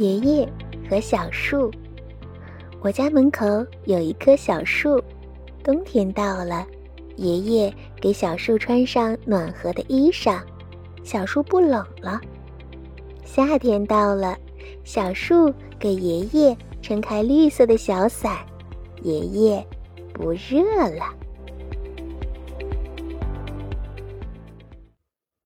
爷爷和小树。我家门口有一棵小树冬天到了爷爷给小树穿上暖和的衣裳小树不冷了。夏天到了小树给爷爷撑开绿色的小伞爷爷不热了。